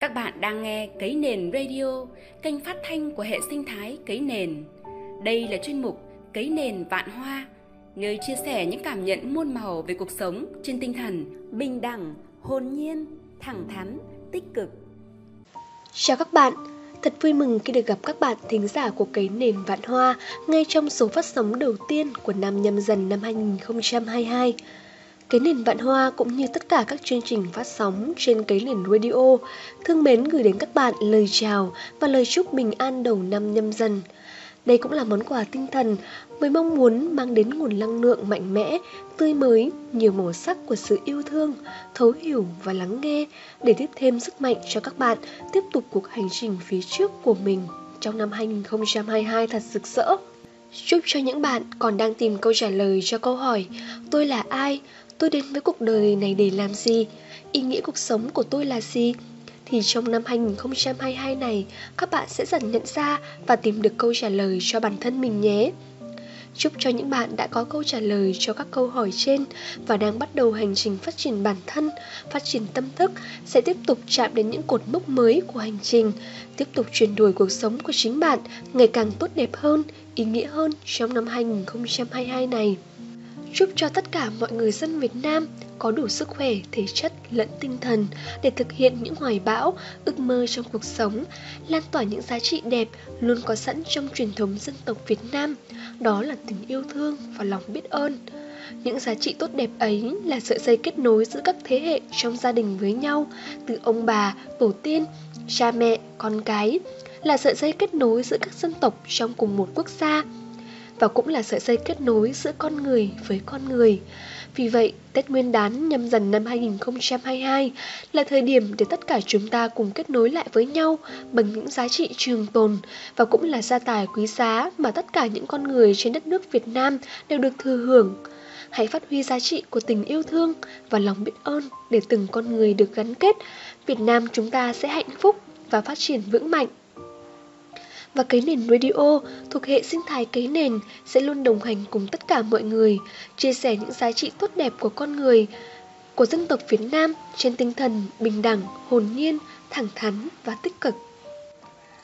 Các bạn đang nghe Cấy Nền Radio, kênh phát thanh của hệ sinh thái Cấy Nền. Đây là chuyên mục Cấy Nền Vạn Hoa, nơi chia sẻ những cảm nhận muôn màu về cuộc sống trên tinh thần bình đẳng, hồn nhiên, thẳng thắn, tích cực. Chào các bạn, thật vui mừng khi được gặp các bạn thính giả của Cấy Nền Vạn Hoa ngay trong số phát sóng đầu tiên của năm nhâm dần năm 2022. Cái nền vạn hoa cũng như tất cả các chương trình phát sóng trên cái nền radio thương mến gửi đến các bạn lời chào và lời chúc bình an đầu năm nhâm dần. Đây cũng là món quà tinh thần với mong muốn mang đến nguồn năng lượng mạnh mẽ, tươi mới, nhiều màu sắc của sự yêu thương, thấu hiểu và lắng nghe để tiếp thêm sức mạnh cho các bạn tiếp tục cuộc hành trình phía trước của mình trong năm 2022 thật rực rỡ. Chúc cho những bạn còn đang tìm câu trả lời cho câu hỏi Tôi là ai? Tôi đến với cuộc đời này để làm gì, ý nghĩa cuộc sống của tôi là gì, thì trong năm 2022 này các bạn sẽ dần nhận ra và tìm được câu trả lời cho bản thân mình nhé. Chúc cho những bạn đã có câu trả lời cho các câu hỏi trên và đang bắt đầu hành trình phát triển bản thân, phát triển tâm thức sẽ tiếp tục chạm đến những cột mốc mới của hành trình, tiếp tục chuyển đổi cuộc sống của chính bạn ngày càng tốt đẹp hơn, ý nghĩa hơn trong năm 2022 này. Chúc cho tất cả mọi người dân Việt Nam có đủ sức khỏe, thể chất lẫn tinh thần để thực hiện những hoài bão, ước mơ trong cuộc sống, lan tỏa những giá trị đẹp luôn có sẵn trong truyền thống dân tộc Việt Nam, đó là tình yêu thương và lòng biết ơn. Những giá trị tốt đẹp ấy là sợi dây kết nối giữa các thế hệ trong gia đình với nhau, từ ông bà, tổ tiên, cha mẹ, con cái, là sợi dây kết nối giữa các dân tộc trong cùng một quốc gia và cũng là sợi dây kết nối giữa con người với con người. Vì vậy, Tết Nguyên đán nhâm dần năm 2022 là thời điểm để tất cả chúng ta cùng kết nối lại với nhau bằng những giá trị trường tồn và cũng là gia tài quý giá mà tất cả những con người trên đất nước Việt Nam đều được thừa hưởng. Hãy phát huy giá trị của tình yêu thương và lòng biết ơn để từng con người được gắn kết. Việt Nam chúng ta sẽ hạnh phúc và phát triển vững mạnh và cấy nền radio thuộc hệ sinh thái cấy nền sẽ luôn đồng hành cùng tất cả mọi người, chia sẻ những giá trị tốt đẹp của con người, của dân tộc Việt Nam trên tinh thần bình đẳng, hồn nhiên, thẳng thắn và tích cực.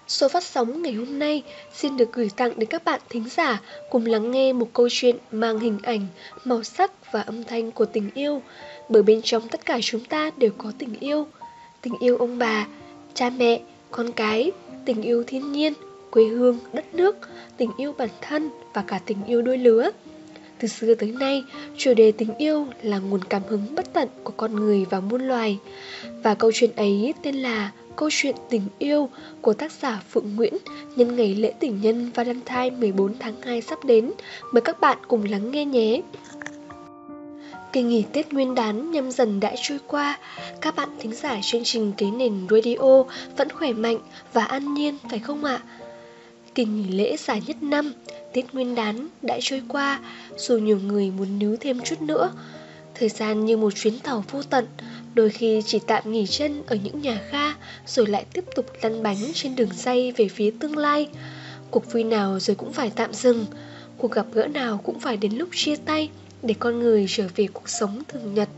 Số phát sóng ngày hôm nay xin được gửi tặng đến các bạn thính giả cùng lắng nghe một câu chuyện mang hình ảnh, màu sắc và âm thanh của tình yêu, bởi bên trong tất cả chúng ta đều có tình yêu. Tình yêu ông bà, cha mẹ, con cái, tình yêu thiên nhiên, quê hương, đất nước, tình yêu bản thân và cả tình yêu đôi lứa. Từ xưa tới nay, chủ đề tình yêu là nguồn cảm hứng bất tận của con người và muôn loài. Và câu chuyện ấy tên là Câu chuyện tình yêu của tác giả Phượng Nguyễn nhân ngày lễ tình nhân Valentine 14 tháng 2 sắp đến. Mời các bạn cùng lắng nghe nhé. Kỳ nghỉ Tết Nguyên đán nhâm dần đã trôi qua, các bạn thính giả chương trình kế nền radio vẫn khỏe mạnh và an nhiên phải không ạ? Kỳ nghỉ lễ dài nhất năm, Tết Nguyên đán đã trôi qua, dù nhiều người muốn níu thêm chút nữa. Thời gian như một chuyến tàu vô tận, đôi khi chỉ tạm nghỉ chân ở những nhà ga, rồi lại tiếp tục lăn bánh trên đường dây về phía tương lai. Cuộc vui nào rồi cũng phải tạm dừng, cuộc gặp gỡ nào cũng phải đến lúc chia tay để con người trở về cuộc sống thường nhật.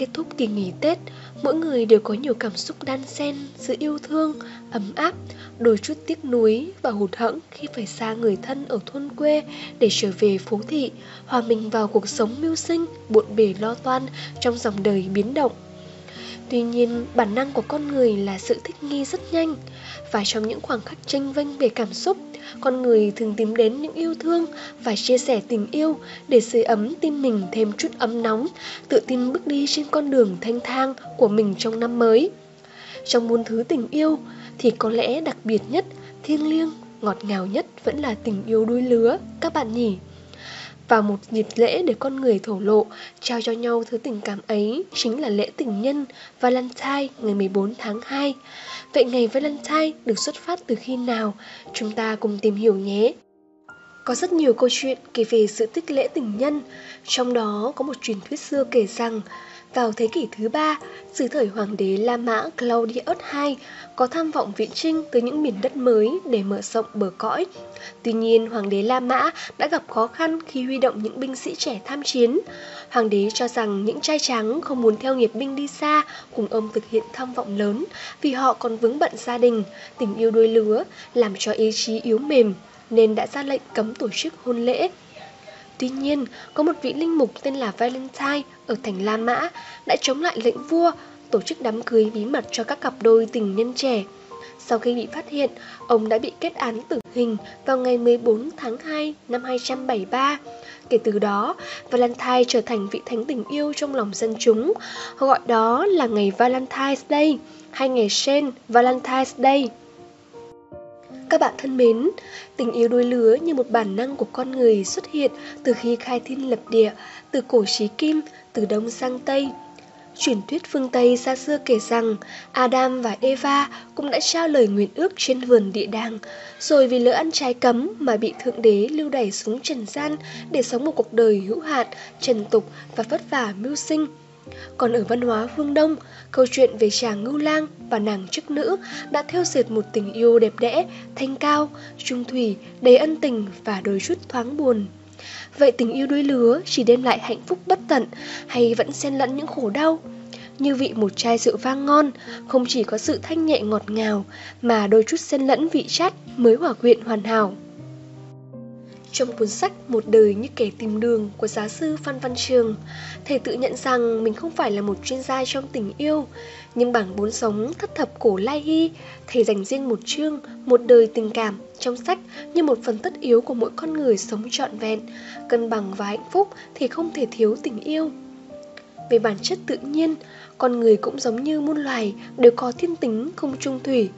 Kết thúc kỳ nghỉ Tết, mỗi người đều có nhiều cảm xúc đan xen giữa yêu thương, ấm áp, đôi chút tiếc nuối và hụt hẫng khi phải xa người thân ở thôn quê để trở về phố thị, hòa mình vào cuộc sống mưu sinh, bộn bề lo toan trong dòng đời biến động. Tuy nhiên, bản năng của con người là sự thích nghi rất nhanh, và trong những khoảng khắc tranh vênh về cảm xúc, con người thường tìm đến những yêu thương và chia sẻ tình yêu để sưởi ấm tim mình thêm chút ấm nóng, tự tin bước đi trên con đường thanh thang của mình trong năm mới. Trong muôn thứ tình yêu thì có lẽ đặc biệt nhất, thiêng liêng, ngọt ngào nhất vẫn là tình yêu đôi lứa, các bạn nhỉ? Vào một dịp lễ để con người thổ lộ, trao cho nhau thứ tình cảm ấy chính là lễ tình nhân Valentine ngày 14 tháng 2. Vậy ngày Valentine được xuất phát từ khi nào? Chúng ta cùng tìm hiểu nhé. Có rất nhiều câu chuyện kể về sự tích lễ tình nhân, trong đó có một truyền thuyết xưa kể rằng vào thế kỷ thứ ba, dưới thời hoàng đế La Mã Claudius II có tham vọng viện trinh tới những miền đất mới để mở rộng bờ cõi. Tuy nhiên, hoàng đế La Mã đã gặp khó khăn khi huy động những binh sĩ trẻ tham chiến. Hoàng đế cho rằng những trai trắng không muốn theo nghiệp binh đi xa cùng ông thực hiện tham vọng lớn vì họ còn vướng bận gia đình, tình yêu đôi lứa, làm cho ý chí yếu mềm, nên đã ra lệnh cấm tổ chức hôn lễ. Tuy nhiên, có một vị linh mục tên là Valentine ở thành La Mã đã chống lại lệnh vua, tổ chức đám cưới bí mật cho các cặp đôi tình nhân trẻ. Sau khi bị phát hiện, ông đã bị kết án tử hình vào ngày 14 tháng 2 năm 273. Kể từ đó, Valentine trở thành vị thánh tình yêu trong lòng dân chúng, gọi đó là ngày Valentine's Day hay ngày Saint Valentine's Day. Các bạn thân mến, tình yêu đôi lứa như một bản năng của con người xuất hiện từ khi khai thiên lập địa, từ cổ chí kim, từ đông sang tây. Truyền thuyết phương Tây xa xưa kể rằng Adam và Eva cũng đã trao lời nguyện ước trên vườn địa đàng, rồi vì lỡ ăn trái cấm mà bị Thượng Đế lưu đẩy xuống trần gian để sống một cuộc đời hữu hạn, trần tục và vất vả mưu sinh. Còn ở văn hóa phương Đông, câu chuyện về chàng ngưu lang và nàng chức nữ đã theo dệt một tình yêu đẹp đẽ, thanh cao, trung thủy, đầy ân tình và đôi chút thoáng buồn. Vậy tình yêu đôi lứa chỉ đem lại hạnh phúc bất tận hay vẫn xen lẫn những khổ đau? Như vị một chai rượu vang ngon, không chỉ có sự thanh nhẹ ngọt ngào mà đôi chút xen lẫn vị chát mới hòa quyện hoàn hảo. Trong cuốn sách Một đời như kẻ tìm đường của giáo sư Phan Văn Trường, thầy tự nhận rằng mình không phải là một chuyên gia trong tình yêu, nhưng bảng bốn sống thất thập cổ lai hy, thầy dành riêng một chương, một đời tình cảm trong sách như một phần tất yếu của mỗi con người sống trọn vẹn, cân bằng và hạnh phúc thì không thể thiếu tình yêu. Về bản chất tự nhiên, con người cũng giống như muôn loài đều có thiên tính không trung thủy.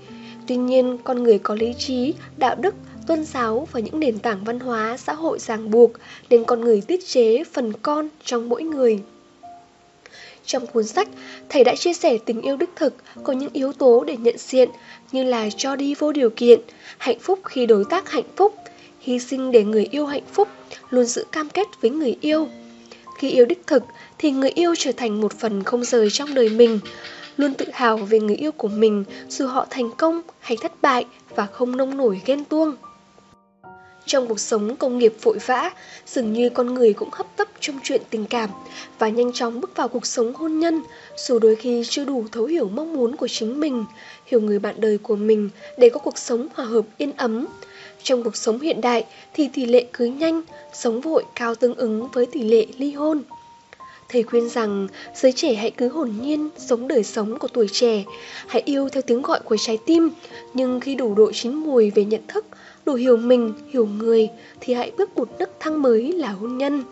Tuy nhiên, con người có lý trí, đạo đức, tôn giáo và những nền tảng văn hóa xã hội ràng buộc nên con người tiết chế phần con trong mỗi người. Trong cuốn sách, thầy đã chia sẻ tình yêu đích thực có những yếu tố để nhận diện như là cho đi vô điều kiện, hạnh phúc khi đối tác hạnh phúc, hy sinh để người yêu hạnh phúc, luôn giữ cam kết với người yêu. Khi yêu đích thực thì người yêu trở thành một phần không rời trong đời mình, luôn tự hào về người yêu của mình dù họ thành công hay thất bại và không nông nổi ghen tuông. Trong cuộc sống công nghiệp vội vã, dường như con người cũng hấp tấp trong chuyện tình cảm và nhanh chóng bước vào cuộc sống hôn nhân, dù đôi khi chưa đủ thấu hiểu mong muốn của chính mình, hiểu người bạn đời của mình để có cuộc sống hòa hợp yên ấm. Trong cuộc sống hiện đại thì tỷ lệ cưới nhanh, sống vội cao tương ứng với tỷ lệ ly hôn. Thầy khuyên rằng giới trẻ hãy cứ hồn nhiên sống đời sống của tuổi trẻ, hãy yêu theo tiếng gọi của trái tim, nhưng khi đủ độ chín mùi về nhận thức, đủ hiểu mình, hiểu người thì hãy bước một nấc thang mới là hôn nhân.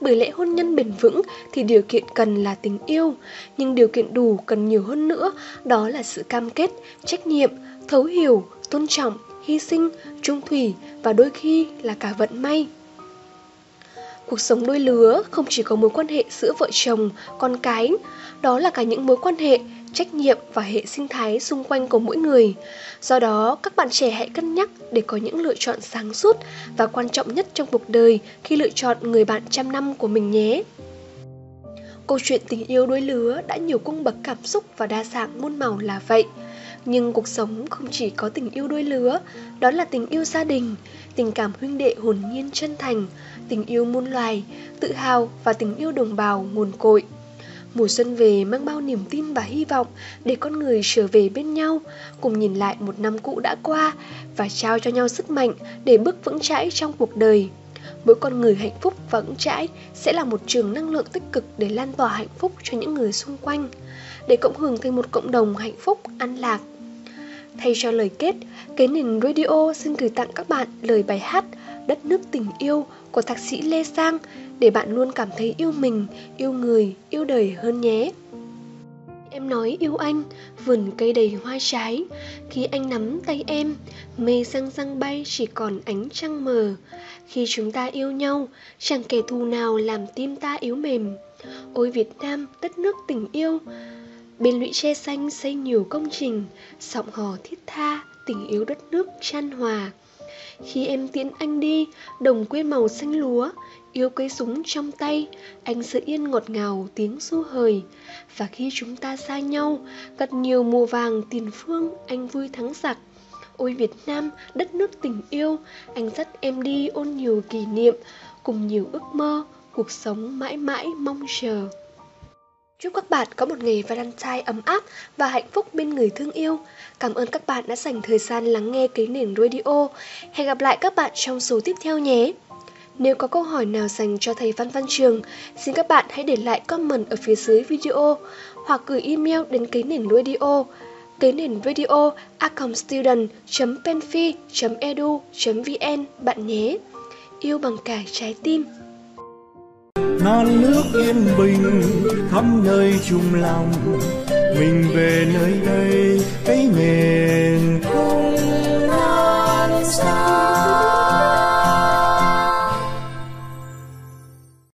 Bởi lẽ hôn nhân bền vững thì điều kiện cần là tình yêu, nhưng điều kiện đủ cần nhiều hơn nữa, đó là sự cam kết, trách nhiệm, thấu hiểu, tôn trọng, hy sinh, trung thủy và đôi khi là cả vận may. Cuộc sống đôi lứa không chỉ có mối quan hệ giữa vợ chồng, con cái, đó là cả những mối quan hệ, trách nhiệm và hệ sinh thái xung quanh của mỗi người. Do đó, các bạn trẻ hãy cân nhắc để có những lựa chọn sáng suốt và quan trọng nhất trong cuộc đời khi lựa chọn người bạn trăm năm của mình nhé. Câu chuyện tình yêu đôi lứa đã nhiều cung bậc cảm xúc và đa dạng muôn màu là vậy. Nhưng cuộc sống không chỉ có tình yêu đôi lứa, đó là tình yêu gia đình, tình cảm huynh đệ hồn nhiên chân thành, tình yêu muôn loài, tự hào và tình yêu đồng bào nguồn cội. Mùa xuân về mang bao niềm tin và hy vọng để con người trở về bên nhau, cùng nhìn lại một năm cũ đã qua và trao cho nhau sức mạnh để bước vững chãi trong cuộc đời. Mỗi con người hạnh phúc và vững chãi sẽ là một trường năng lượng tích cực để lan tỏa hạnh phúc cho những người xung quanh, để cộng hưởng thành một cộng đồng hạnh phúc, an lạc. Thay cho lời kết, cái nền radio xin gửi tặng các bạn lời bài hát Đất nước tình yêu của thạc sĩ Lê Sang để bạn luôn cảm thấy yêu mình, yêu người, yêu đời hơn nhé. Em nói yêu anh, vườn cây đầy hoa trái, khi anh nắm tay em, mây răng răng bay chỉ còn ánh trăng mờ. Khi chúng ta yêu nhau, chẳng kẻ thù nào làm tim ta yếu mềm. Ôi Việt Nam, đất nước tình yêu, bên lũy tre xanh xây nhiều công trình, giọng hò thiết tha, tình yêu đất nước chan hòa. Khi em tiễn anh đi, đồng quê màu xanh lúa, yêu cây súng trong tay, anh sự yên ngọt ngào tiếng du hời. Và khi chúng ta xa nhau, gặt nhiều mùa vàng tiền phương, anh vui thắng giặc. Ôi Việt Nam, đất nước tình yêu, anh dắt em đi ôn nhiều kỷ niệm, cùng nhiều ước mơ, cuộc sống mãi mãi mong chờ. Chúc các bạn có một ngày Valentine ấm áp và hạnh phúc bên người thương yêu. Cảm ơn các bạn đã dành thời gian lắng nghe cái nền radio. Hẹn gặp lại các bạn trong số tiếp theo nhé. Nếu có câu hỏi nào dành cho thầy Văn Văn Trường, xin các bạn hãy để lại comment ở phía dưới video hoặc gửi email đến cái nền radio cái nền radio acomstudent.penfi.edu.vn bạn nhé. Yêu bằng cả trái tim non nước yên bình, khắp nơi chung lòng. Mình về nơi đây, cái miền không